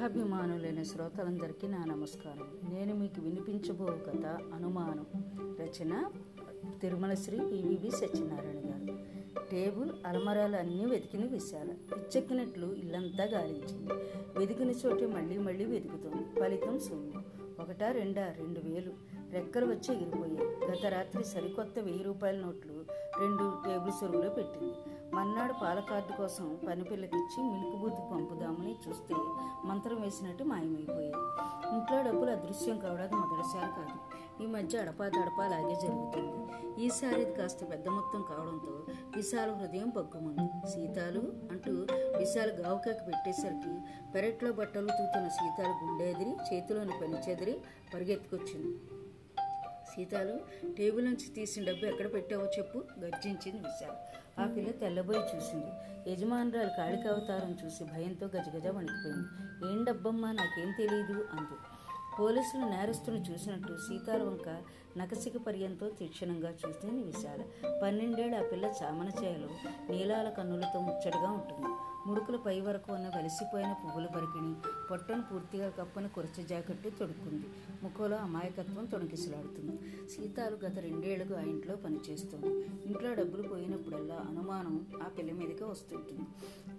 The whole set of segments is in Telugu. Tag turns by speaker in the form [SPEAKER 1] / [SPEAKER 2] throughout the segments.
[SPEAKER 1] కథాభిమానులైన శ్రోతలందరికీ నా నమస్కారం. నేను మీకు వినిపించబో కథ అనుమానం. రచన తిరుమల శ్రీ పివివి సత్యనారాయణ గారు. టేబుల్ అలమరాలు అన్నీ వెతికిన విశాల. పిచ్చెక్కినట్లు ఇల్లంతా గాలించింది. వెతికిన చోటే మళ్ళీ మళ్ళీ వెతుకుతోంది. ఫలితం శూన్యం. ఒకటా రెండా? రెండు వేలు. రెక్కలు వచ్చి ఎగిరిపోయాయి. గత రాత్రి సరికొత్త వెయ్యి రూపాయల నోట్లు రెండు టేబుల్ సొరుగులో పెట్టింది. మన్నాడు పాల కార్డు కోసం పనిపిల్లకిచ్చి మిల్క్ బూత్ పంపుదామని చూస్తే మంత్రం వేసినట్టు మాయమైపోయాయి ఇంట్లో డబ్బులు అదృశ్యం కావడానికి మొదటిసారి కాదు. ఈ మధ్య అడపా తడపా అలాగే జరుగుతుంది. ఈసారి ఇది కాస్త పెద్ద మొత్తం కావడంతో విశాల హృదయం పగ్గుమంది సీతాలు అంటూ విశాల గావుకాకి పెట్టేసరికి పెరట్లో బట్టలు తూతున్న సీతాలు గుండె ఎదిరి చేతిలోని పని చెదిరి పరిగెత్తుకొచ్చింది. సీతాలు టేబుల్ నుంచి తీసిన డబ్బు ఎక్కడ పెట్టావో చెప్పు గర్జించింది విశాల్. ఆ పిల్ల తెల్లబోయి చూసింది. యజమానురాలు కాళిక అవతారం చూసి భయంతో గజగజ వణికిపోయింది. ఏం డబ్బమ్మా నాకేం తెలియదు అంది. పోలీసులు నేరస్తును చూసినట్టు సీతాల వంక నకసిక పర్యంతో తీక్షణంగా చూసింది విశాల పన్నెండేళ్ళు ఆ పిల్ల చామన చేయలో నీలాల కన్నులతో ముచ్చటగా ఉంటుంది. ముడుకుల పై వరకు ఉన్న వెలిసిపోయిన పువ్వుల పరికిణి పొట్టను పూర్తిగా కప్పని కొరచ జాకెట్టు తొడుక్కుంది. ముఖంలో అమాయకత్వం తొణికిసలాడుతుంది. సీతాలు గత రెండేళ్ళుగా ఆ ఇంట్లో పనిచేస్తుంది. ఇంట్లో డబ్బులు పోయినప్పుడల్లా అనుమానం ఆ పిల్ల మీదకే వస్తుంటుంది.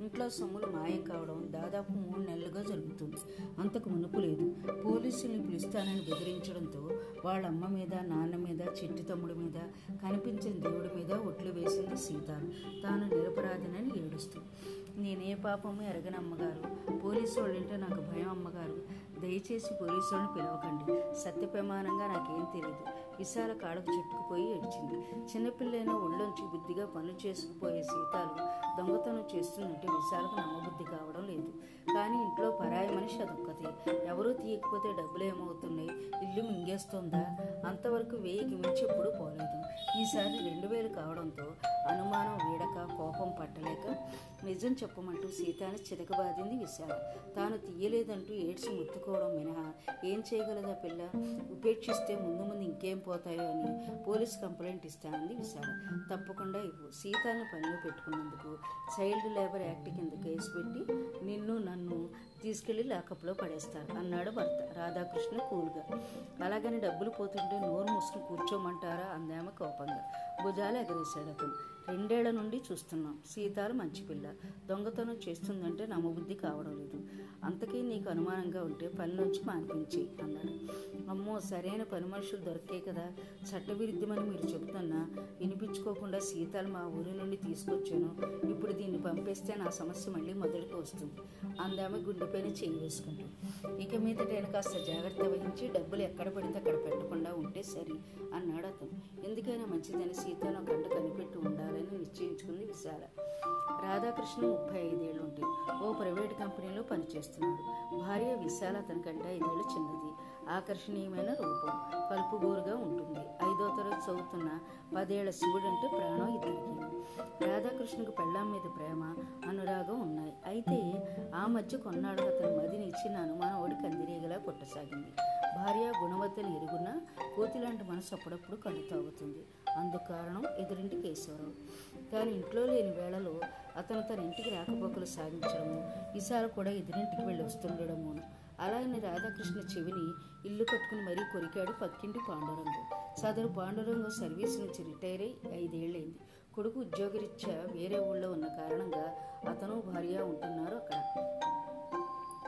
[SPEAKER 1] ఇంట్లో సొమ్ములు మాయం కావడం దాదాపు మూడు నెలలుగా జరుగుతుంది. అంతకు మునుపు లేదు. పోలీసుల్ని పిలుస్తానని బెదిరించడంతో వాళ్ళ అమ్మ మీద నాన్న మీద చిట్టి తమ్ముడి మీద కనిపించిన దేవుడి మీద ఒట్లు వేసింది సీతాలు. తాను నిరపరాధినని ఏడుస్తుంది నేనే పాపము ఎరగని అమ్మగారు. పోలీసు వాళ్ళంటే నాకు భయం అమ్మగారు. దయచేసి పోలీసు వాళ్ళని పిలవకండి. సత్య ప్రమాణంగా నాకేం తెలియదు విశాల కాడకు చుట్టుకుపోయి ఏడ్చింది. చిన్నపిల్లైన ఒళ్ళొంచి బుద్ధిగా పనులు చేసుకుపోయే సీతాలు దొంగతనం చేస్తుందంటే విశాలకు నమ్మబుద్ధి కావడం లేదు. కానీ ఇంట్లో పరాయి మనిషి అదొక్కతే. ఎవరూ తీయకపోతే డబ్బులు ఏమవుతున్నాయి? ఇల్లు మింగేస్తుందా? అంతవరకు వెయ్యికి మించి ఎప్పుడూ పోలేదు. ఈసారి రెండు వేలు కావడంతో అనుమానం వీడక కోపం పట్టలేక నిజం చెప్పమంటూ సీతాని చితకబాదింది విశాల. తాను తీయలేదంటూ ఏడ్చి ముత్తుకోవడం మినహా. ఏం చేయగలదా పిల్ల? ఉపేక్షిస్తే ముందు ముందు ఇంకేం పోతాయో అని పోలీస్ కంప్లైంట్ ఇస్తానంది విశాల. తప్పకుండా ఇవ్వు. సీతాన్ని పనిలో పెట్టుకున్నందుకు చైల్డ్ లేబర్ యాక్ట్ కింద కేసు పెట్టి నిన్ను నన్ను తీసుకెళ్ళి లాకప్లో పడేస్తారు అన్నాడు భర్త. రాధాకృష్ణ కూల్గా. అలాగని డబ్బులు పోతుంటే నోరు మూసుకుని కూర్చోమంటారా? అందామె కోపంగా. భుజాలు ఎగరేశాడు అతను రెండేళ్ళ నుండి చూస్తున్నాం. సీతాలు మంచి పిల్ల. దొంగతనం చేస్తుందంటే నమ్మబుద్ధి కావడం లేదు. అంతకీ నీకు అనుమానంగా ఉంటే పని నుంచి మానిపించి అన్నాడు. అమ్మో సరైన పని మనుషులు దొరికే కదా. చట్టవిరుద్ధమని మీరు చెబుతున్నా వినిపించుకోకుండా సీతాలు మా ఊరి నుండి తీసుకొచ్చాను. ఇప్పుడు దీన్ని పంపేస్తే నా సమస్య మళ్ళీ మొదటికి వస్తుంది. అందామె గుండెపైన చేయి వేసుకుంటూ ఇక మీదట కాస్త జాగ్రత్త వహించి డబ్బులు ఎక్కడ పడితే అక్కడ పెట్టకుండా ఉంటే సరి అన్నాడు అతను ఎందుకైనా మంచిదని సీతను గంట కనిపెట్టి ఉండాలని నిశ్చయించుకుంది విశాల. రాధాకృష్ణ ముప్పై ఐదేళ్ళు ఉంటే ఓ ప్రైవేట్ కంపెనీలో పనిచేస్తున్నాడు. భార్య విశాల అతనికంటే ఐదేళ్ళు చిన్నది. ఆకర్షణీయమైన రూపం కలుపుగోరుగా ఉంటుంది. ఐదో తరగతి చదువుతున్న పదేళ్ళ శివుడు అంటే ప్రాణం ఇద్దరికి. రాధాకృష్ణకు పెళ్ళాం మీద ప్రేమ అనురాగం ఉన్నాయి. అయితే ఆ మధ్య కొన్నాడు అతను మదిని ఇచ్చిన అనుమానం ఒకటి కందిరీగలా కొట్టసాగింది. భార్య గుణవత్తని ఎరుగున్న కోతిలాంటి మనసు అప్పుడప్పుడు కళ్ళు తాగుతుంది. అందుకు కారణం ఎదురింటి కేశవరావు. కానీ ఇంట్లో లేని వేళలో అతను తన ఇంటికి రాకపోకలు సాగించడము ఈసారి కూడా ఎదురింటికి వెళ్ళి వస్తుండడమును. అలాగని రాధాకృష్ణ చెవిని ఇల్లు కట్టుకుని మరీ కొరికాడు పక్కింటి పాండురంగు. సదరు పాండురంగు సర్వీస్ నుంచి రిటైర్ అయి ఐదేళ్ళైంది కొడుకు ఉద్యోగరీత్యా వేరే ఊళ్ళో ఉన్న కారణంగా అతను భార్య ఉంటున్నారు అక్కడ.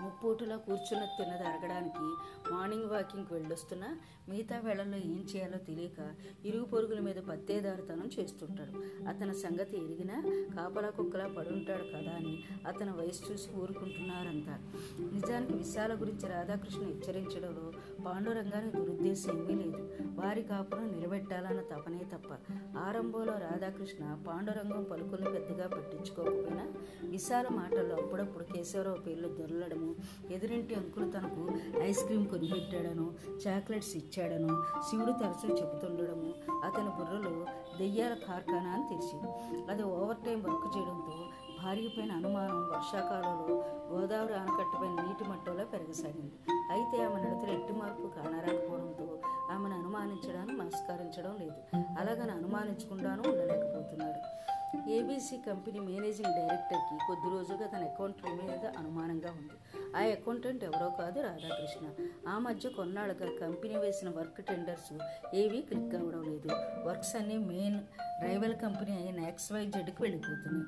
[SPEAKER 1] ముప్పూటులో కూర్చున్న తిన్నది అరగడానికి మార్నింగ్ వాకింగ్కి వెళ్ళొస్తున్నా మిగతా వేళల్లో ఏం చేయాలో తెలియక ఇరుగు పొరుగుల మీద పత్తేదారుతనం చేస్తుంటాడు. అతని సంగతి ఎరిగినా కాపలా కుక్కలా పడుంటాడు కదా అని అతని వయసు చూసి ఊరుకుంటున్నారంతా. నిజానికి విశాల గురించి రాధాకృష్ణ హెచ్చరించడంలో పాండురంగానికి దురుద్దేశం ఏమీ లేదు. వారి కాపురం నిలబెట్టాలన్న తపనే తప్ప ఆరంభంలో రాధాకృష్ణ పాండురంగం పలుకులను పెద్దగా పట్టించుకోకపోయినా విశాల మాటల్లో అప్పుడప్పుడు కేశవరావు పేర్లు దొరలడము ఎదురింటి అంకులు తనకు ఐస్ క్రీమ్ కొనిపెట్టాడను చాక్లెట్స్ ఇచ్చాడను శివుడు తరచూ చెబుతుండడము అతని బుర్రలో దెయ్యాల కార్ఖానా అని తెలిసింది. అది ఓవర్ టైం వర్క్ చేయడంతో భార్య అనుమానం వర్షాకాలంలో గోదావరి ఆనకట్టపైన నీటి మట్టంలో పెరగసాగింది. అయితే ఆమె నడతలు ఎట్టి మార్పు కానరాకపోవడంతో ఆమెను అనుమానించడానికి మనస్కరించడం లేదు. అలాగని అనుమానించకుండానూ ఉండలేకపోతున్నాడు. ఏబీసీ కంపెనీ మేనేజింగ్ డైరెక్టర్కి కొద్ది రోజులుగా తన అకౌంట్ మీద అనుమానంగా ఉంది. ఆ అకౌంటెంట్ ఎవరో కాదు రాధాకృష్ణ. ఆ మధ్య కొన్నాళ్ళుగా కంపెనీ వేసిన వర్క్ టెండర్స్ ఏవీ క్లిక్ అవ్వడం లేదు. వర్క్స్ అన్నీ మెయిన్ రైవల్ కంపెనీ అయిన ఎక్స్వై జెడ్కి వెళ్ళిపోతున్నాయి.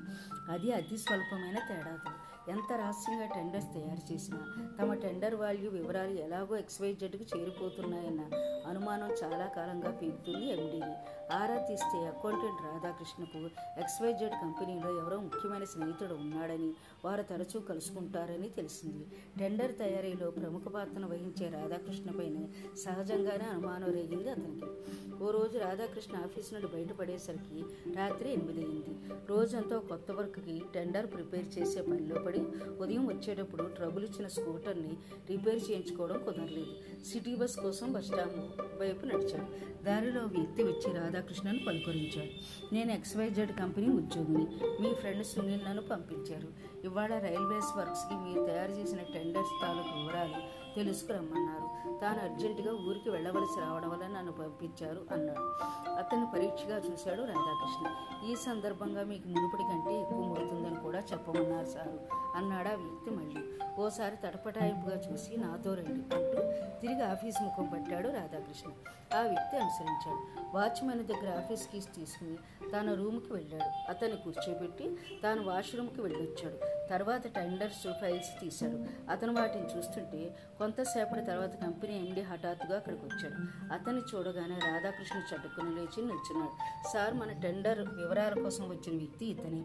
[SPEAKER 1] అది అతి స్వల్పమైన తేడాతో ఎంత రహస్యంగా టెండర్స్ తయారు చేసినా తమ టెండర్ వాల్యూ వివరాలు ఎలాగో ఎక్స్వై జెడ్కి చేరిపోతున్నాయన్న అనుమానం చాలా కాలంగా పీకుతుంది ఎండీని ఆరా తీస్తే అకౌంటెంట్ రాధాకృష్ణకు ఎక్స్వైజెడ్ కంపెనీలో ఎవరో ముఖ్యమైన స్నేహితుడు ఉన్నాడని వారు తరచూ కలుసుకుంటారని తెలిసింది. టెండర్ తయారీలో ప్రముఖ పాత్రను వహించే రాధాకృష్ణపైన సహజంగానే అనుమానం రేగింది అతనికి. ఓ రోజు రాధాకృష్ణ ఆఫీస్ నుండి బయటపడేసరికి రాత్రి ఎనిమిది అయింది. రోజంతా కొత్త వర్క్కి టెండర్ ప్రిపేర్ చేసే పనిలో పడి ఉదయం వచ్చేటప్పుడు ట్రబుల్ ఇచ్చిన స్కూటర్ని రిపేర్ చేయించుకోవడం కుదరలేదు. సిటీ బస్ కోసం బస్ స్టాండ్ వైపు నడిచాడు. దారిలో వ్యక్తి వచ్చి రాధాకృష్ణను పలుకరించాడు. నేను ఎక్స్వైజెడ్ కంపెనీ ఉద్యోగిని. మీ ఫ్రెండ్ సునీల్ నన్ను పంపించారు. ఇవాళ రైల్వేస్ వర్క్స్కి మీరు తయారు చేసిన టెండర్స్ తాలూకు వివరాలు తెలుసుకురమ్మన్నారు. తాను అర్జెంటుగా ఊరికి వెళ్ళవలసి రావడం వల్ల నన్ను పంపించారు అన్నాడు. అతను పరీక్షగా చూశాడు రాధాకృష్ణ. ఈ సందర్భంగా మీకు మునుపటి కంటే చెప్పమన్నారు సారు. అన్నాడు ఆ వ్యక్తి మళ్ళీ. ఓసారి తటపటాయింపుగా చూసి నాతో రండి అంటూ తిరిగి ఆఫీస్ ముఖం పట్టాడు రాధాకృష్ణ. ఆ వ్యక్తి అనుసరించాడు. వాచ్మెన్ దగ్గర ఆఫీస్ కీస్ తీసుకుని తన రూమ్కి వెళ్ళాడు. అతన్ని కూర్చోబెట్టి తాను వాష్రూమ్కి వెళ్ళొచ్చాడు. తర్వాత టెండర్స్ ఫైల్స్ తీశాడు. అతను వాటిని చూస్తుంటే కొంతసేపటి తర్వాత కంపెనీ ఎండి హఠాత్తుగా అక్కడికి వచ్చాడు. అతన్ని చూడగానే రాధాకృష్ణ చటుక్కుని లేచి నిల్చున్నాడు. సార్ మన టెండర్ వివరాల కోసం వచ్చిన వ్యక్తి ఇతనే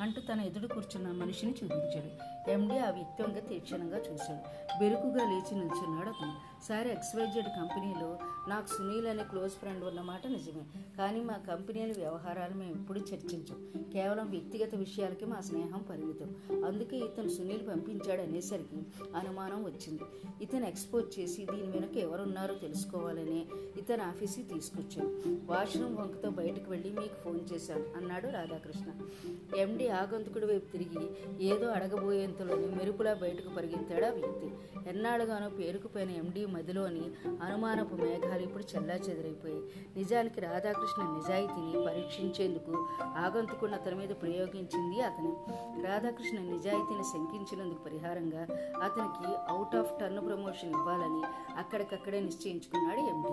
[SPEAKER 1] అంటూ తన ఎదురు కూర్చున్న మనిషిని చూపించాడు. ఎండి ఆ వ్యక్తంగ తీక్షణంగా చూశాడు. బెరుకుగా లేచి నిల్చున్నాడు అతను. సార్ ఎక్స్వైజెడ్ కంపెనీలో నాకు సునీల్ అనే క్లోజ్ ఫ్రెండ్ ఉన్నమాట నిజమే. కానీ మా కంపెనీల వ్యవహారాలు మేము ఎప్పుడూ చర్చించం. కేవలం వ్యక్తిగత విషయాలకి మా స్నేహం పరిమితం. అందుకే ఇతను సునీల్ పంపించాడు అనేసరికి అనుమానం వచ్చింది. ఇతను ఎక్స్పోజ్ చేసి దీని వెనక ఎవరున్నారో తెలుసుకోవాలనే ఇతను ఆఫీస్కి తీసుకొచ్చాను వాష్రూమ్ వంకతో బయటకు వెళ్ళి మీకు ఫోన్ చేశాను అన్నాడు రాధాకృష్ణ. ఎండి ఆగంతుకుడి వైపు తిరిగి ఏదో అడగబోయేంతలోనే మెరుపులా బయటకు పరిగెత్తాడు ఆ వ్యక్తి ఎన్నాళ్ళుగానో పేరుకుపోయిన ఎండి మదిలోని అనుమానపు మేఘాలు ఇప్పుడు చెల్లా చెదిరైపోయాయి నిజానికి రాధాకృష్ణ నిజాయితీని పరీక్షించేందుకు ఆగంతుకున్న అతని మీద ప్రయోగించింది అతను. రాధాకృష్ణ నిజాయితీని శంకించినందుకు పరిహారంగా అతనికి అవుట్ ఆఫ్ టర్న్ ప్రమోషన్ ఇవ్వాలని అక్కడికక్కడే నిశ్చయించుకున్నాడు ఎండి.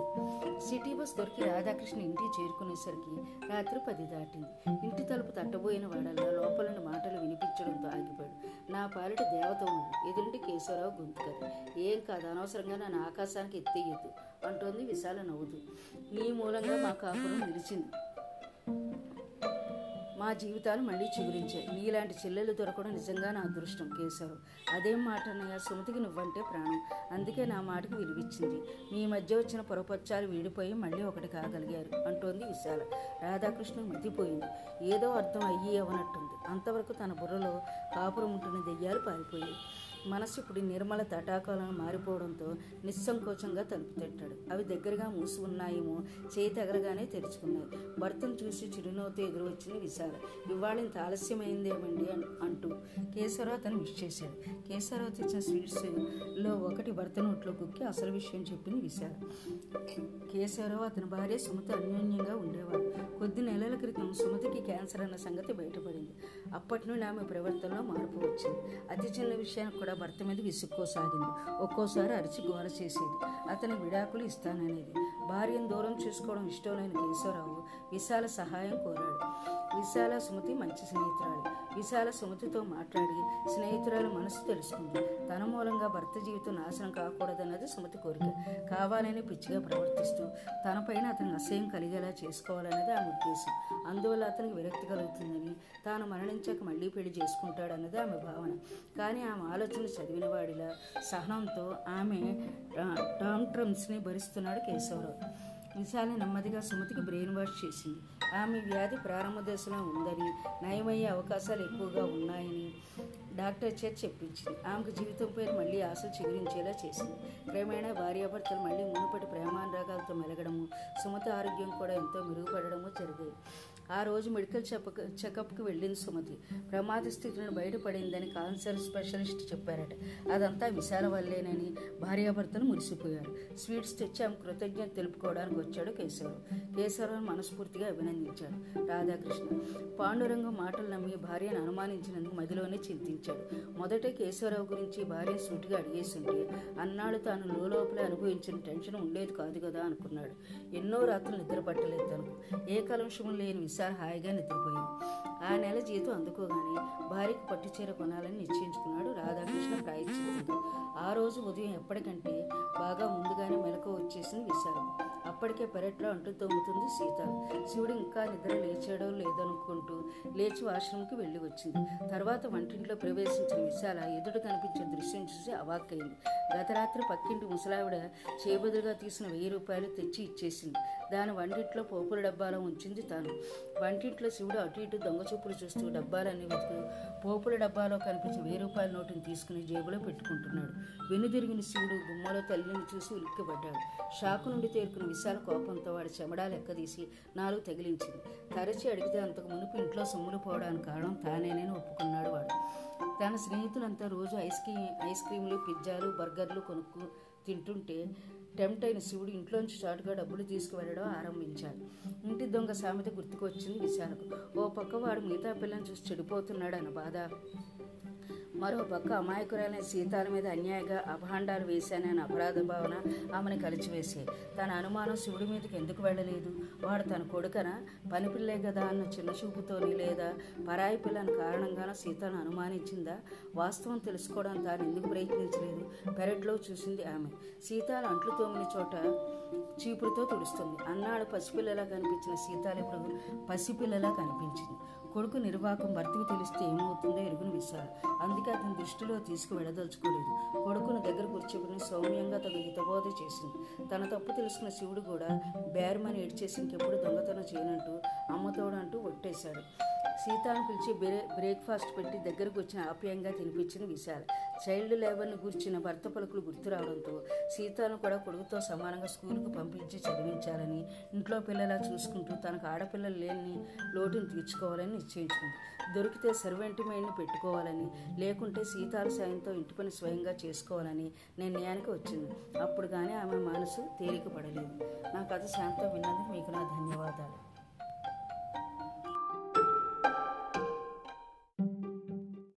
[SPEAKER 1] సిటీ బస్ దొరికి రాధాకృష్ణ ఇంటికి చేరుకునేసరికి రాత్రి పది దాటింది. ఇంటి తలుపు తట్టబోయిన వాడల్లా లోపల మాటలు వినిపించడంతో ఆగిపోయాడు. నా పాలిట దేవత ఉంది ఎదురుంటి కేశవరావు గొంతు కదా ఏం కాదు అనవసరంగా నన్ను ఆకాశానికి ఎత్తేయద్దు అంటోంది విశాల నవ్వుతూ. నీ మూలంగా మా కాపురం నిలిచింది. మా జీవితాలు మళ్ళీ చిగురించాయి. నీలాంటి చెల్లెలు దొరకడం నిజంగా నా అదృష్టం కేశవ్. అదేం మాట అన్నయ్య సుమతికి నువ్వంటే ప్రాణం. అందుకే నా మాటకు విలువిచ్చింది. మీ మధ్య వచ్చిన పొరపచ్చాలు వీడిపోయి మళ్ళీ ఒకటి కాగలిగారు అంటోంది విశాల. రాధాకృష్ణ మతిపోయింది. ఏదో అర్థం అయ్యి అవనట్టుంది అంతవరకు తన బుర్రలో కాపురం ఉంటున్న దెయ్యాలు పారిపోయాయి. మనసు ఇప్పుడు నిర్మల తటాకాలను మారిపోవడంతో నిస్సంకోచంగా తలుపు తట్టాడు. అవి దగ్గరగా మూసి ఉన్నాయేమో చేయి తగలగానే తెరుచుకున్నాయి. భర్తను చూసి చిరునవ్వుతో ఎదురు వచ్చింది విశాల ఇవాళ ఇంత ఆలస్యమైందేమండి? అంటూ కేశవరావు అతను విష్ చేశాడు. కేశవరావు తెచ్చిన స్వీట్స్లో ఒకటి భర్త నోట్లో కుక్కి అసలు విషయం చెప్పింది విశాల. కేశవరావు అతని భార్య సుమతి అన్యోన్యంగా ఉండేవాడు కొద్ది నెలల క్రితం సుమతికి క్యాన్సర్ అన్న సంగతి బయటపడింది. అప్పటి నుండి ఆమె ప్రవర్తనలో మార్పు వచ్చింది. అతి విషయానికి కూడా భర్త మీద విసుక్కోసాగింది. ఒక్కోసారి అరిచి గోల చేసేది. అతని విడాకులు ఇస్తాననేది. భార్యను దూరం చేసుకోవడం ఇష్టం లేని కేశవరావు విశాల సహాయం కోరాడు. విశాల సుమతి మంచి స్నేహితురాలు. విశాల సుమతితో మాట్లాడి స్నేహితురాలు మనసు తెలుసుకుంది. తన మూలంగా భర్త జీవితం నాశనం కాకూడదన్నది సుమతి కోరిక. కావాలని పిచ్చిగా ప్రవర్తిస్తూ తనపైన అతనికి అసహ్యం కలిగేలా చేసుకోవాలన్నది ఆమె ఉద్దేశం. అందువల్ల అతనికి విరక్తి కలుగుతుందని తాను మరణించాక మళ్ళీ పెళ్ళి చేసుకుంటాడన్నది ఆమె భావన. కానీ ఆమె ఆలోచన చదివిన వాడిలా సహనంతో ఆమె టా- టామ్ ట్రమ్స్ని భరిస్తున్నాడు కేశవరావు. నిశాని నెమ్మదిగా సుమతికి బ్రెయిన్ వాష్ చేసింది. ఆమె వ్యాధి ప్రారంభ దశలో ఉందని నయమయ్యే అవకాశాలు ఎక్కువగా ఉన్నాయని డాక్టర్ చేత చెప్పించింది. ఆమెకు జీవితంపై మళ్ళీ ఆశలు చిగురించేలా చేసింది. క్రమేణా భార్యాభర్తలు మళ్ళీ మునుపటి ప్రేమానురాగాలతో మెలగడము సుమతి ఆరోగ్యం కూడా ఎంతో మెరుగుపడడము జరిగాయి. ఆ రోజు మెడికల్ చెకప్ చెకప్కి వెళ్ళింది సుమతి. ప్రమాద స్థితిని బయటపడిందని కాన్సర్ స్పెషలిస్ట్ చెప్పారట. అదంతా విశాల వల్లేనని భార్యాభర్తలు మురిసిపోయారు. స్వీట్స్ తెచ్చి ఆమె కృతజ్ఞత తెలుపుకోవడానికి వచ్చాడు కేశవరావు కేశవరావు మనస్ఫూర్తిగా అభినందించాడు రాధాకృష్ణ. పాండురంగం మాటలు నమ్మి భార్యను అనుమానించినందుకు మదిలోనే చింతించాడు. మొదట కేశవరావు గురించి భార్య సూటిగా అడిగేసింటే అన్నాడు తాను లోపలే అనుభవించిన టెన్షన్ ఉండేది కాదు కదా అనుకున్నాడు. ఎన్నో రాత్రులు నిద్ర పట్టలేదు తనకు. ఏ కలుషము లేని విశాల హాయిగా నిద్రపోయింది. ఆ నెల జీతం అందుకోగానే భార్యకు పట్టు చీర కొనాలని నిశ్చయించుకున్నాడు రాధాకృష్ణ ప్రాయశ్చిత్తంగా. ఆ రోజు ఉదయం ఎప్పటికంటే బాగా ముందుగానే మెలకు వచ్చేసింది విశాలం. అప్పటికే పెరట్లో అంటు తోముతుంది సీత. శివుడు ఇంకా నిద్ర లేచాడో లేదనుకుంటూ లేచి వాష్రూమ్కి వెళ్ళి వచ్చింది. తర్వాత వంటింట్లో ప్రవేశించిన విశాల ఎదుట కనిపించే దృశ్యం చూసి అవాక్కయింది గత రాత్రి పక్కింటి ముసలావిడ చేబదులుగా తీసిన వెయ్యి రూపాయలు తెచ్చి ఇచ్చేసింది. దాని వంటింట్లో పోపుల డబ్బాలో ఉంచింది తాను. వంటింట్లో శివుడు అటు ఇటు దొంగచూపులు చూస్తూ డబ్బాలన్నీ వెతుకుతూ పోపుల డబ్బాలో కనిపించే వెయ్యి రూపాయల నోటుని తీసుకుని జేబులో పెట్టుకుంటున్నాడు. వెనుదిరిగిన శివుడు గుమ్మలో తల్లిని చూసి ఉలిక్కిపడ్డాడు. షాకు నుండి తేరుకుని విశాల కోపంతో వాడి చెమడా లెక్కదీసి నాలుగు తగిలించింది. తరచి అడిగితే అంతకు మునుపు ఇంట్లో సొమ్ములు పోవడానికి కారణం తానేనని ఒప్పుకున్నాడు వాడు. తన స్నేహితులంతా రోజు ఐస్ క్రీమ్ ఐస్ క్రీములు పిజ్జాలు బర్గర్లు కొనుక్కు తింటుంటే టెంప్ట్ అయిన శివుడు ఇంట్లోంచి చాటుగా డబ్బులు తీసుకువెళ్ళడం ఆరంభించాడు. ఇంటి దొంగ సామెత గుర్తుకొచ్చింది విశాలకు. ఓ పక్క వాడు మిగతా పిల్లని చూసి చెడిపోతున్నాడు అన్న బాధ. మరోపక్క అమాయకురాలైన సీతాల మీద అన్యాయంగా అభాండాలు వేశానని అపరాధ భావన ఆమెను కలిచివేసి తన అనుమానం శివుడి మీదకి ఎందుకు వెళ్ళలేదు? వాడు తన కొడుకన? పనిపిల్లే కదా అన్న చిన్న చూపుతోని లేదా? పరాయి పిల్లని కారణంగానో సీతను అనుమానించిందా? వాస్తవం తెలుసుకోవడం తాను ఎందుకు ప్రయత్నించలేదు? పెరట్లో చూసింది ఆమె. సీతాలు అంట్లు తోమిన చోట చీపురుతో తుడుస్తుంది. అన్నాడు పసిపిల్లలా కనిపించిన సీతాలు ఇప్పుడు పసిపిల్లలా కనిపించింది. కొడుకు నిర్వాకం భర్తకు తెలిస్తే ఏమవుతుందో ఎరుగును విశాల అందుకే అతని దృష్టిలో తీసుకు వెళ్ళదలుచుకోలేదు కొడుకును దగ్గర కూర్చోకుని సౌమ్యంగా తగు హితబోధ చేసింది. తన తప్పు తెలుసుకున్న శివుడు కూడా బేరమని ఏడ్చేసి ఇంకెప్పుడు దొంగతనం చేయనంటూ అమ్మతోడంటూ ఒట్టేశాడు. సీతాను పిలిచి బ్రే బ్రేక్ఫాస్ట్ పెట్టి దగ్గరకు వచ్చిన ఆప్యాయంగా తినిపించిన విశాల్. చైల్డ్ లేబర్ను గుర్చిన భర్త పలుకులు గుర్తు రావడంతో సీతాను కూడా కొడుకుతో సమానంగా స్కూల్కు పంపించి చదివించాలని ఇంట్లో పిల్లలా చూసుకుంటూ తనకు ఆడపిల్లలు లేని లోటును తీర్చుకోవాలని నిశ్చయించుకుంది. దొరికితే సర్వెంట్ మెయిడ్ని పెట్టుకోవాలని లేకుంటే సీతాల సాయంతో ఇంటి పని స్వయంగా చేసుకోవాలని నిర్ణయానికి వచ్చింది. అప్పుడు కానీ ఆమె మనసు తేలిక పడలేదు నా కథ శాంతం విన్నందుకు మీకు నా ధన్యవాదాలు.